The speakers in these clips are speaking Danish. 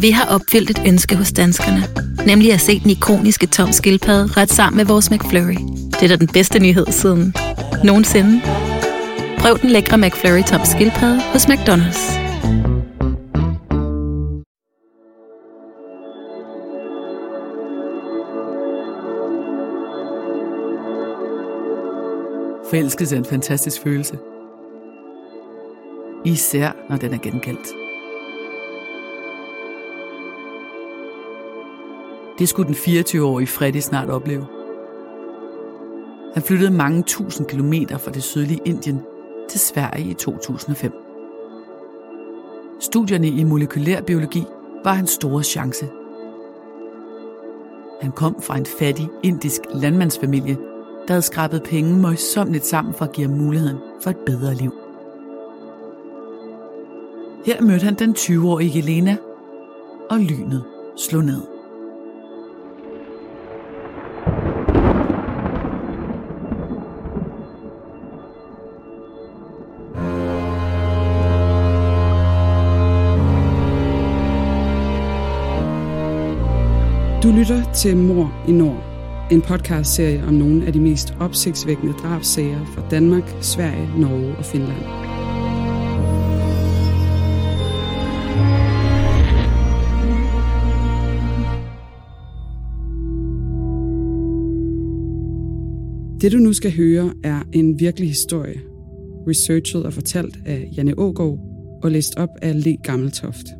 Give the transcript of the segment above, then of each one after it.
Vi har opfyldt et ønske hos danskerne. Nemlig at se den ikoniske tom skildpadde ret sammen med vores McFlurry. Det er da den bedste nyhed siden nogensinde. Prøv den lækre McFlurry tom skildpadde hos McDonald's. Forelskelse er en fantastisk følelse. Især når den er gengældt. Det skulle den 24-årige Freddy snart opleve. Han flyttede mange tusind kilometer fra det sydlige Indien til Sverige i 2005. Studierne i molekylær biologi var hans store chance. Han kom fra en fattig indisk landmandsfamilie, der havde skrabet penge møjsommeligt sammen for at give ham muligheden for et bedre liv. Her mødte han den 20-årige Jelena, og lynet slog ned. Du lytter til Mor i Nord, en podcastserie om nogle af de mest opsigtsvækkende drabsager fra Danmark, Sverige, Norge og Finland. Det du nu skal høre er en virkelig historie, researchet og fortalt af Janne Ågaard og læst op af Le Gammeltoft.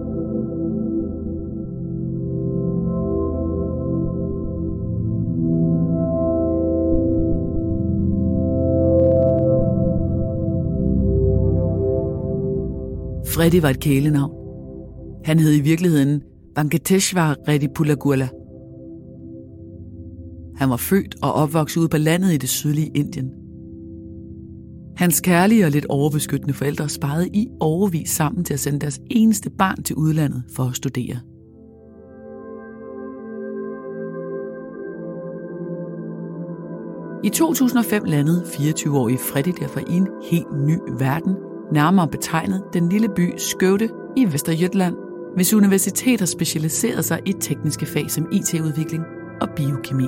Freddy var et kælenavn. Han hed i virkeligheden Venkateshwar Reddy Pulagula. Han var født og opvokset ude på landet i det sydlige Indien. Hans kærlige og lidt overbeskyttende forældre sparede i overvis sammen til at sende deres eneste barn til udlandet for at studere. I 2005 landede 24-årige Freddy derfor i en helt ny verden – nærmere betegnet den lille by Skøvde i Vesterjylland, hvis universiteter specialiserede sig i tekniske fag som IT-udvikling og biokemi.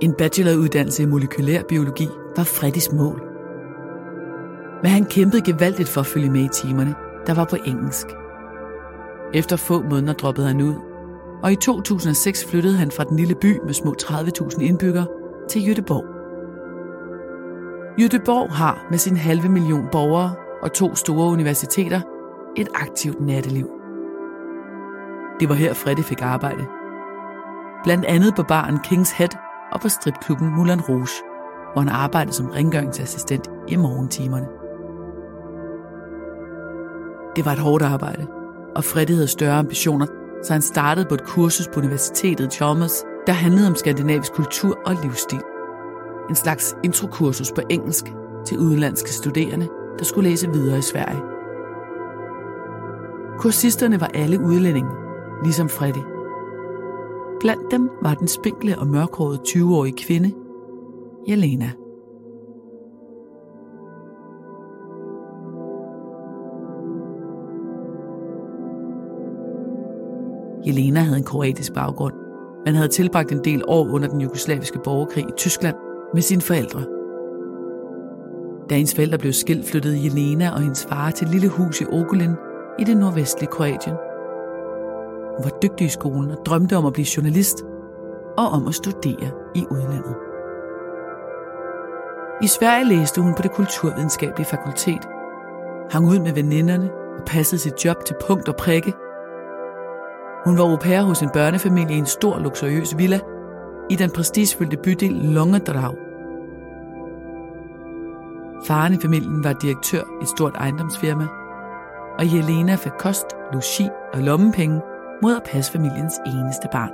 En bacheloruddannelse i molekylær biologi var Freddys mål. Men han kæmpede gevaldigt for at følge med i timerne, der var på engelsk. Efter få måneder droppede han ud, og i 2006 flyttede han fra den lille by med små 30.000 indbyggere til Jødeborg. Jødeborg har med sin halve million borgere og to store universiteter et aktivt natteliv. Det var her Freddy fik arbejde. Blandt andet på baren King's Head og på stripklubben Moulin Rouge, hvor han arbejdede som rengøringsassistent i morgentimerne. Det var et hårdt arbejde, og Freddy havde større ambitioner, så han startede på et kursus på Universitetet Chalmers, der handlede om skandinavisk kultur og livsstil en slags introkursus på engelsk til udenlandske studerende, der skulle læse videre i Sverige. Kursisterne var alle udlændinge, ligesom Freddy. Blandt dem var den spinkle og mørkhårede 20-årige kvinde, Jelena. Jelena havde en kroatisk baggrund, men havde tilbragt en del år under den jugoslaviske borgerkrig i Tyskland med sine forældre. Da hendes forældre blev skilt, flyttede Jelena og hendes far til et lille hus i Ogulin i det nordvestlige Kroatien. Hun var dygtig i skolen og drømte om at blive journalist og om at studere i udlandet. I Sverige læste hun på det kulturvidenskabelige fakultet, hang ud med veninderne og passede sit job til punkt og prikke. Hun var au pair hos en børnefamilie i en stor, luksuriøs villa i den prestigefyldte bydel Lungedrag. Faren i familien var direktør i et stort ejendomsfirma, og Jelena fik kost, logi og lommepenge mod at passe familiens eneste barn.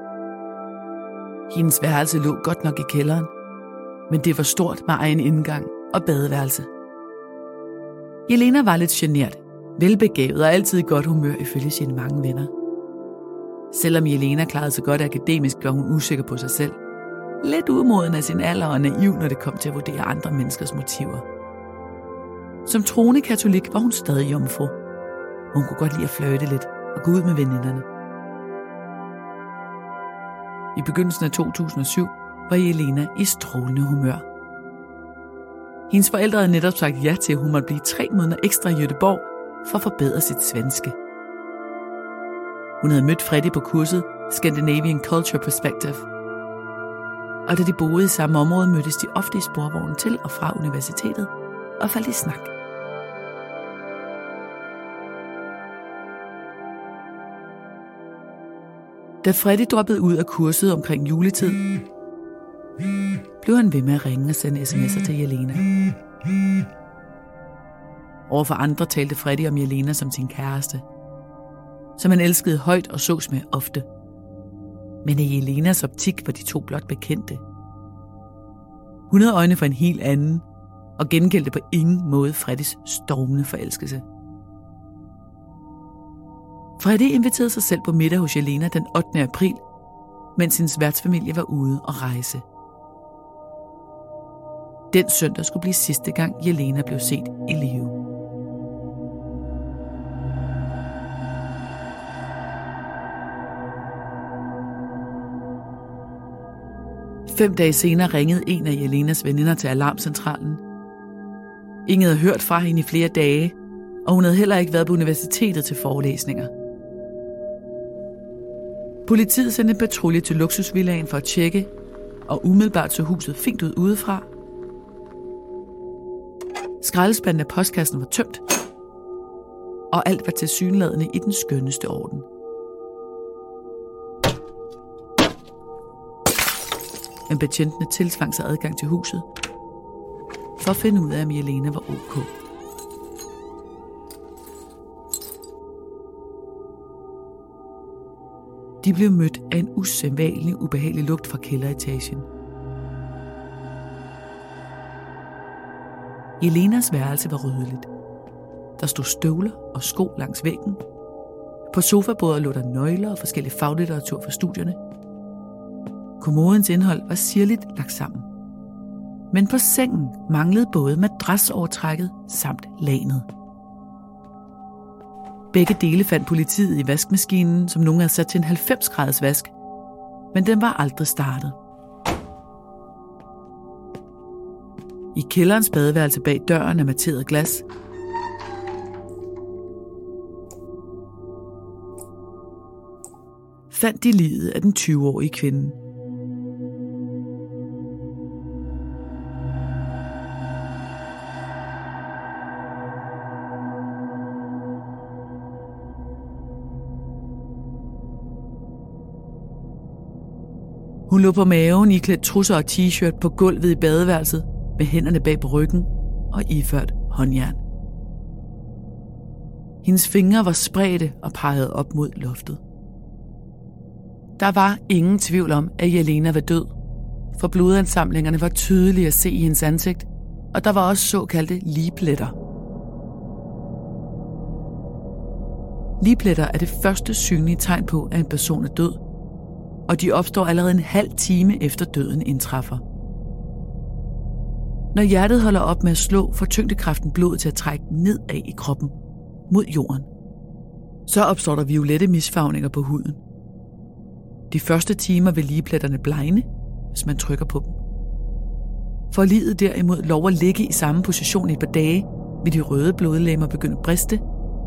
Hendes værelse lå godt nok i kælderen, men det var stort med egen indgang og badeværelse. Jelena var lidt genert, velbegavet og altid i godt humør ifølge sine mange venner. Selvom Jelena klarede sig godt akademisk, var hun usikker på sig selv. Lidt umoden af sin alder og naiv, når det kom til at vurdere andre menneskers motiver. Som troende katolik var hun stadig jomfru. Hun kunne godt lide at flirte lidt og gå ud med veninderne. I begyndelsen af 2007 var Jelena i strålende humør. Hendes forældre havde netop sagt ja til, at hun måtte blive tre måneder ekstra i Jødeborg for at forbedre sit svenske. Hun havde mødt Freddy på kurset Scandinavian Culture Perspective. Og da de boede i samme område, mødtes de ofte i sporvognen til og fra universitetet og faldt i snak. Da Freddy droppede ud af kurset omkring juletid, blev han ved med at ringe og sende sms'er til Jelena. Overfor andre talte Freddy om Jelena som sin kæreste, som han elskede højt og sås med ofte. Men i Elenas optik var de to blot bekendte. Hun havde øjne for en helt anden, og gengældte på ingen måde Freddys stormende forelskelse. Freddy inviterede sig selv på middag hos Jelena den 8. april, mens hendes værtsfamilie var ude og rejse. Den søndag skulle blive sidste gang, Jelena blev set i live. Fem dage senere ringede en af Jelenas veninder til alarmcentralen. Ingen havde hørt fra hende i flere dage, og hun havde heller ikke været på universitetet til forelæsninger. Politiet sendte en patrulje til luksusvillagen for at tjekke, og umiddelbart så huset fint ud udefra. Skraldespanden af postkassen var tømt, og alt var til synladende i den skønneste orden. Men betjentene tilsvang sig adgang til huset, for at finde ud af, om Jelena var ok. De blev mødt af en usædvanlig ubehagelig lugt fra kælderetagen. Jelenas værelse var ryddeligt. Der stod støvler og sko langs væggen. På sofabordet lå der nøgler og forskellige faglitteratur for studierne. Kommodens indhold var sirligt lagt sammen. Men på sengen manglede både madrasovertrækket samt lanet. Begge dele fandt politiet i vaskemaskinen, som nogen havde sat til en 90 graders vask, men den var aldrig startet. I kælderens badeværelse bag døren af materet glas fandt de livet af den 20-årige kvinde. Hun lå på maven i klædt trusser og t-shirt på gulvet i badeværelset med hænderne bag på ryggen og iført håndjern. Hendes fingre var spredte og pegede op mod loftet. Der var ingen tvivl om, at Jelena var død, for blodansamlingerne var tydelige at se i hendes ansigt, og der var også såkaldte ligepletter. Ligepletter er det første synlige tegn på, at en person er død, og de opstår allerede en halv time efter døden indtræffer. Når hjertet holder op med at slå, får tyngdekraften blodet til at trække nedad i kroppen, mod jorden. Så opstår der violette misfarvninger på huden. De første timer vil ligepletterne blegne, hvis man trykker på dem. For livet derimod lov at ligge i samme position i et par dage, vil de røde blodlemmer begynde at briste,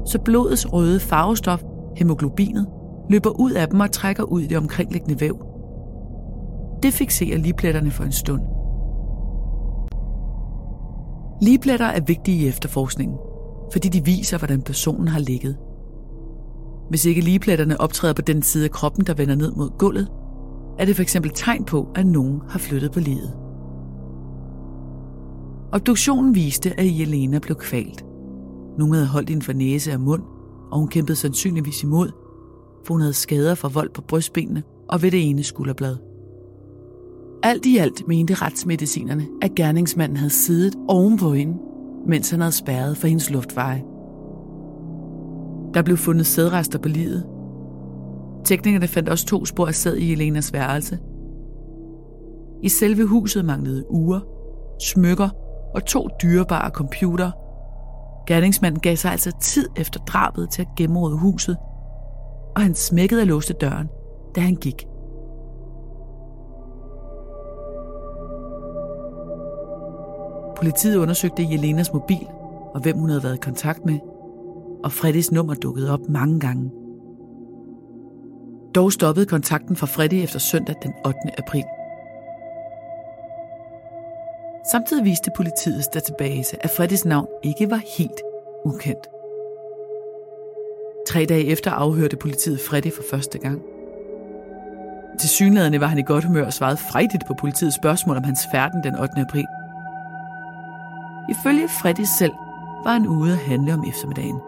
så blodets røde farvestof, hemoglobinet, løber ud af dem og trækker ud i det omkringliggende væv. Det fixerer ligepletterne for en stund. Ligepletter er vigtige i efterforskningen, fordi de viser, hvordan personen har ligget. Hvis ikke ligepletterne optræder på den side af kroppen, der vender ned mod gulvet, er det f.eks. tegn på, at nogen har flyttet på livet. Obduktionen viste, at Jelena blev kvalt. Nogen havde holdt hende for næse og mund, og hun kæmpede sandsynligvis imod, for hun havde skader fra vold på brystbenene og ved det ene skulderblad. Alt i alt mente retsmedicinerne, at gerningsmanden havde siddet ovenpå hende, mens han havde spærret for hendes luftveje. Der blev fundet sædrester på livet. Teknikerne fandt også to spor af sæd i Elenas værelse. I selve huset manglede uger, smykker og to dyrebare computer. Gerningsmanden gav sig altså tid efter drabet til at gennemråde huset, og han smækkede og låste døren, da han gik. Politiet undersøgte Jelenas mobil og hvem hun havde været i kontakt med, og Freddys nummer dukkede op mange gange. Dog stoppede kontakten fra Freddy efter søndag den 8. april. Samtidig viste politiets database, at Freddys navn ikke var helt ukendt. Tre dage efter afhørte politiet Freddy for første gang. Til synlædende var han i godt humør og svarede frejdigt på politiets spørgsmål om hans færden den 8. april. Ifølge Freddy selv var han ude at handle om eftermiddagen.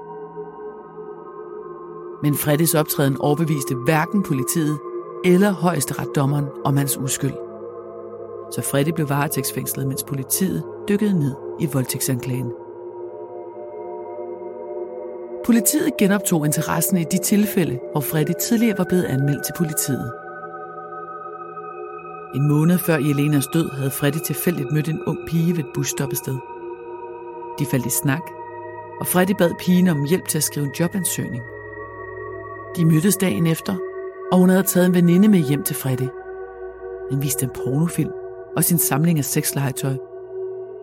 Men Freddys optræden overbeviste hverken politiet eller højesteretsdommeren om hans uskyld. Så Freddy blev varetægtsfængslet, mens politiet dykkede ned i voldtægtsanklagen. Politiet genoptog interessen i de tilfælde, hvor Freddy tidligere var blevet anmeldt til politiet. En måned før Jelenas død havde Freddy tilfældigt mødt en ung pige ved et busstoppested. De faldt i snak, og Freddy bad pigen om hjælp til at skrive en jobansøgning. De mødtes dagen efter, og hun havde taget en veninde med hjem til Freddy. Han viste en pornofilm og sin samling af sexlegetøj,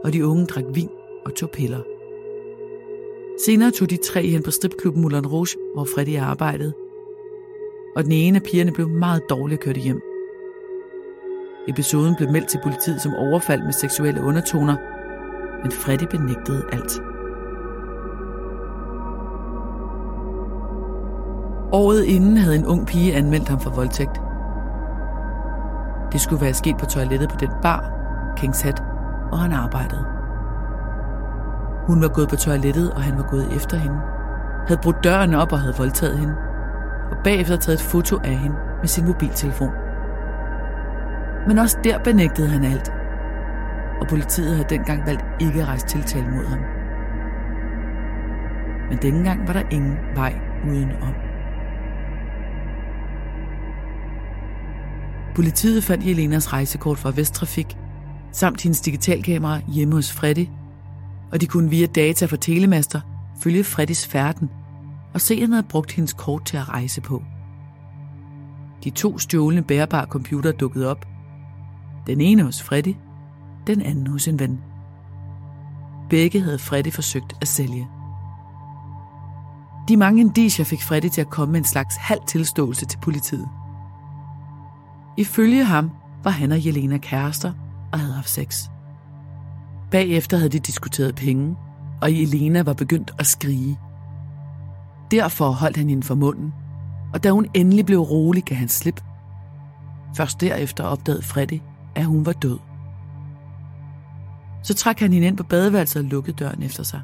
og de unge drak vin og tog piller. Senere tog de tre hen på stripklubben Moulin Rouge, hvor Freddy arbejdede, og den ene af pigerne blev meget dårligt kørt hjem. Episoden blev meldt til politiet som overfald med seksuelle undertoner, men Freddy benægtede alt. Året inden havde en ung pige anmeldt ham for voldtægt. Det skulle være sket på toilettet på den bar, Kings Head, hvor han arbejdede. Hun var gået på toilettet, og han var gået efter hende. Havde brudt døren op og havde voldtaget hende. Og bagefter taget et foto af hende med sin mobiltelefon. Men også der benægtede han alt. Og politiet havde dengang valgt ikke at rejse tiltale mod ham. Men denne gang var der ingen vej udenom. Politiet fandt Jelenas rejsekort fra Vesttrafik, samt hendes digitalkamera hjemme hos Freddy, og de kunne via data fra telemaster følge Freddys færden og se, at han havde brugt hendes kort til at rejse på. De to stjålne bærbare computer dukkede op. Den ene hos Freddy, den anden hos en ven. Begge havde Freddy forsøgt at sælge. De mange indicier fik Freddy til at komme med en slags halv tilståelse til politiet. Ifølge ham var han og Jelena kærester og havde haft sex. Bagefter havde de diskuteret penge, og Elena var begyndt at skrige. Derfor holdt han hende for munden, og da hun endelig blev rolig, gav han slip. Først derefter opdagede Freddy, at hun var død. Så trak han hende ind på badeværelset og lukkede døren efter sig.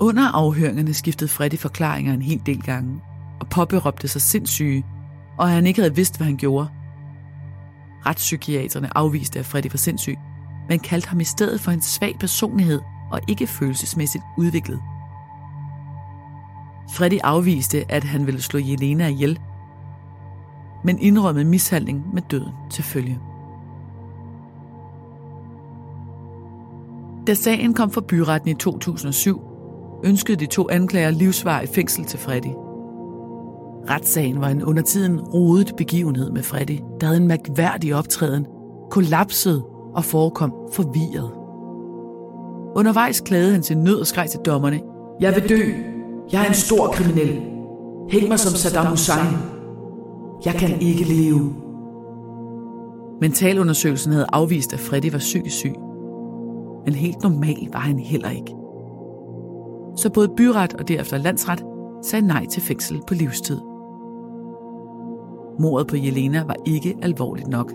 Under afhøringerne skiftede Freddy forklaringer en hel del gange, og påberåbte sig sindssyge, og han ikke havde vidst, hvad han gjorde. Retspsykiaterne afviste, at Freddy var sindssyg, men kaldte ham i stedet for en svag personlighed og ikke følelsesmæssigt udviklet. Freddy afviste, at han ville slå Jelena ihjel, men indrømmede mishandling med døden til følge. Da sagen kom for byretten i 2007, ønskede de to anklager livsvar i fængsel til Freddy. Retssagen var en undertiden rodet begivenhed med Freddy, der havde en mærkværdig optræden, kollapsede og forekom forvirret. Undervejs klagede han til nød og skreg til dommerne. Jeg vil dø. Jeg er en stor kriminel. Hæng mig som Saddam Hussein. Jeg kan ikke leve. Mentalundersøgelsen havde afvist, at Freddy var psykisk syg. Men helt normal var han heller ikke. Så både byret og derefter landsret sagde nej til fængsel på livstid. Mordet på Jelena var ikke alvorligt nok.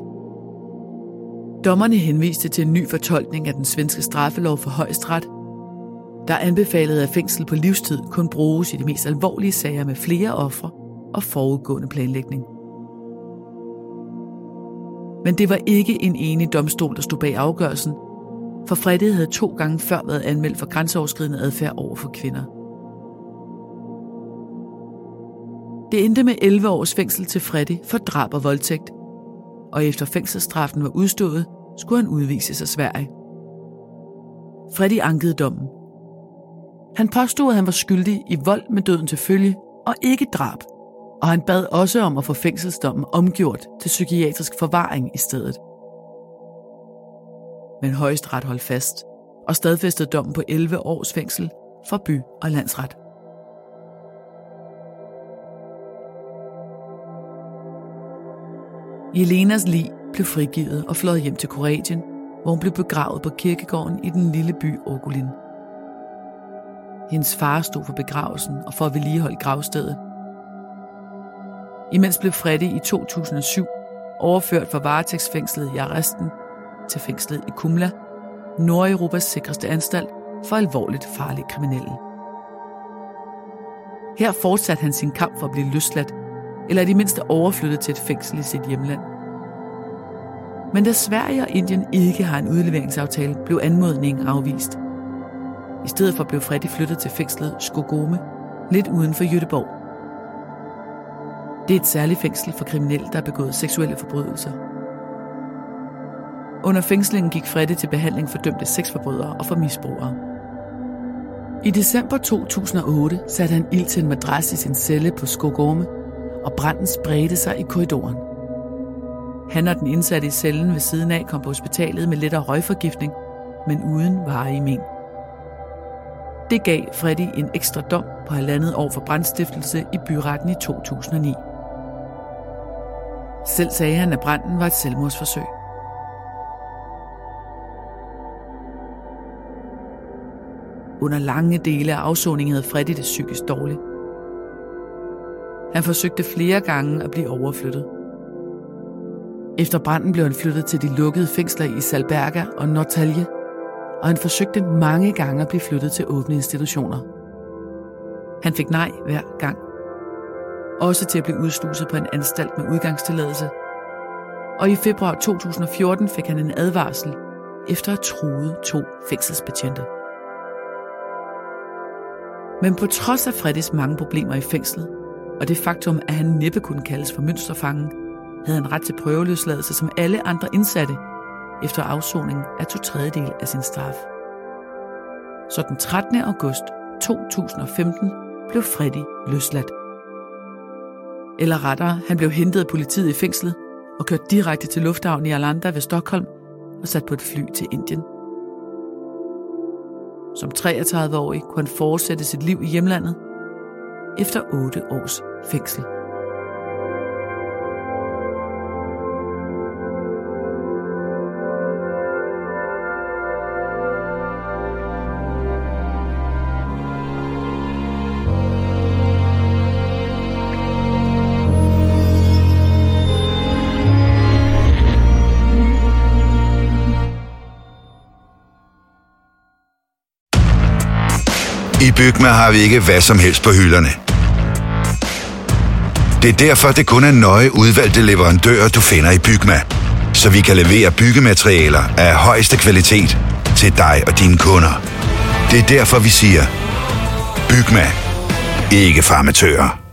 Dommerne henviste til en ny fortolkning af den svenske straffelov for højesteret, der anbefalede, at fængsel på livstid kun bruges i de mest alvorlige sager med flere ofre og forudgående planlægning. Men det var ikke en enig domstol, der stod bag afgørelsen, for Fredde havde to gange før været anmeldt for grænseoverskridende adfærd over for kvinder. Det endte med 11 års fængsel til Freddy for drab og voldtægt, og efter fængselsstraffen var udstået, skulle han udvises af Sverige. Freddy ankede dommen. Han påstod, at han var skyldig i vold med døden til følge, og ikke drab, og han bad også om at få fængselsdommen omgjort til psykiatrisk forvaring i stedet. Men højesteret holdt fast og stadfæstede dommen på 11 års fængsel for by- og landsret. Jelenas lig blev frigivet og fløjet hjem til Kroatien, hvor hun blev begravet på kirkegården i den lille by Ogulin. Hendes far stod for begravelsen og for at vedligeholde gravstedet. Imens blev Freddy i 2007 overført fra varetægtsfængslet i arresten til fængslet i Kumla, Nordeuropas sikreste anstalt for alvorligt farlige kriminelle. Her fortsatte han sin kamp for at blive løsladt, eller i det mindste overflyttet til et fængsel i sit hjemland. Men da Sverige og Indien ikke har en udleveringsaftale, blev anmodningen afvist. I stedet for blev Freddy flyttet til fængslet Skogome, lidt uden for Jødeborg. Det er et særligt fængsel for kriminelle, der har begået seksuelle forbrydelser. Under fængslingen gik Freddy til behandling for dømte sexforbrydere og for misbrugere. I december 2008 satte han ild til en madras i sin celle på Skogome, og branden spredte sig i korridoren. Han og den indsatte i cellen ved siden af kom på hospitalet med lettere røgforgiftning, men uden varige men. Det gav Freddy en ekstra dom på halvandet år for brandstiftelse i byretten i 2009. Selv sagde han, at branden var et selvmordsforsøg. Under lange dele af afsoningen havde Freddy det psykisk dårligt. Han forsøgte flere gange at blive overflyttet. Efter branden blev han flyttet til de lukkede fængsler i Salberga og Nortalje, og han forsøgte mange gange at blive flyttet til åbne institutioner. Han fik nej hver gang. Også til at blive udsluset på en anstalt med udgangstilladelse. Og i februar 2014 fik han en advarsel efter at truet to fængselsbetjente. Men på trods af Freddys mange problemer i fængslet, og det faktum, at han næppe kunne kaldes for mønsterfangen, havde han ret til prøveløsladelse som alle andre indsatte efter afsoningen af to tredjedel af sin straf. Så den 13. august 2015 blev Freddy løsladt. Eller rettere, han blev hentet af politiet i fængslet og kørt direkte til lufthavnen i Arlanda ved Stockholm og sat på et fly til Indien. Som 33-årig kunne han fortsætte sit liv i hjemlandet efter 8 års fængsel. I Bygma har vi ikke hvad som helst på hylderne. Det er derfor, det kun er nøje udvalgte leverandører, du finder i Bygma. Så vi kan levere byggematerialer af højeste kvalitet til dig og dine kunder. Det er derfor, vi siger, Bygma. Ikke farmatører.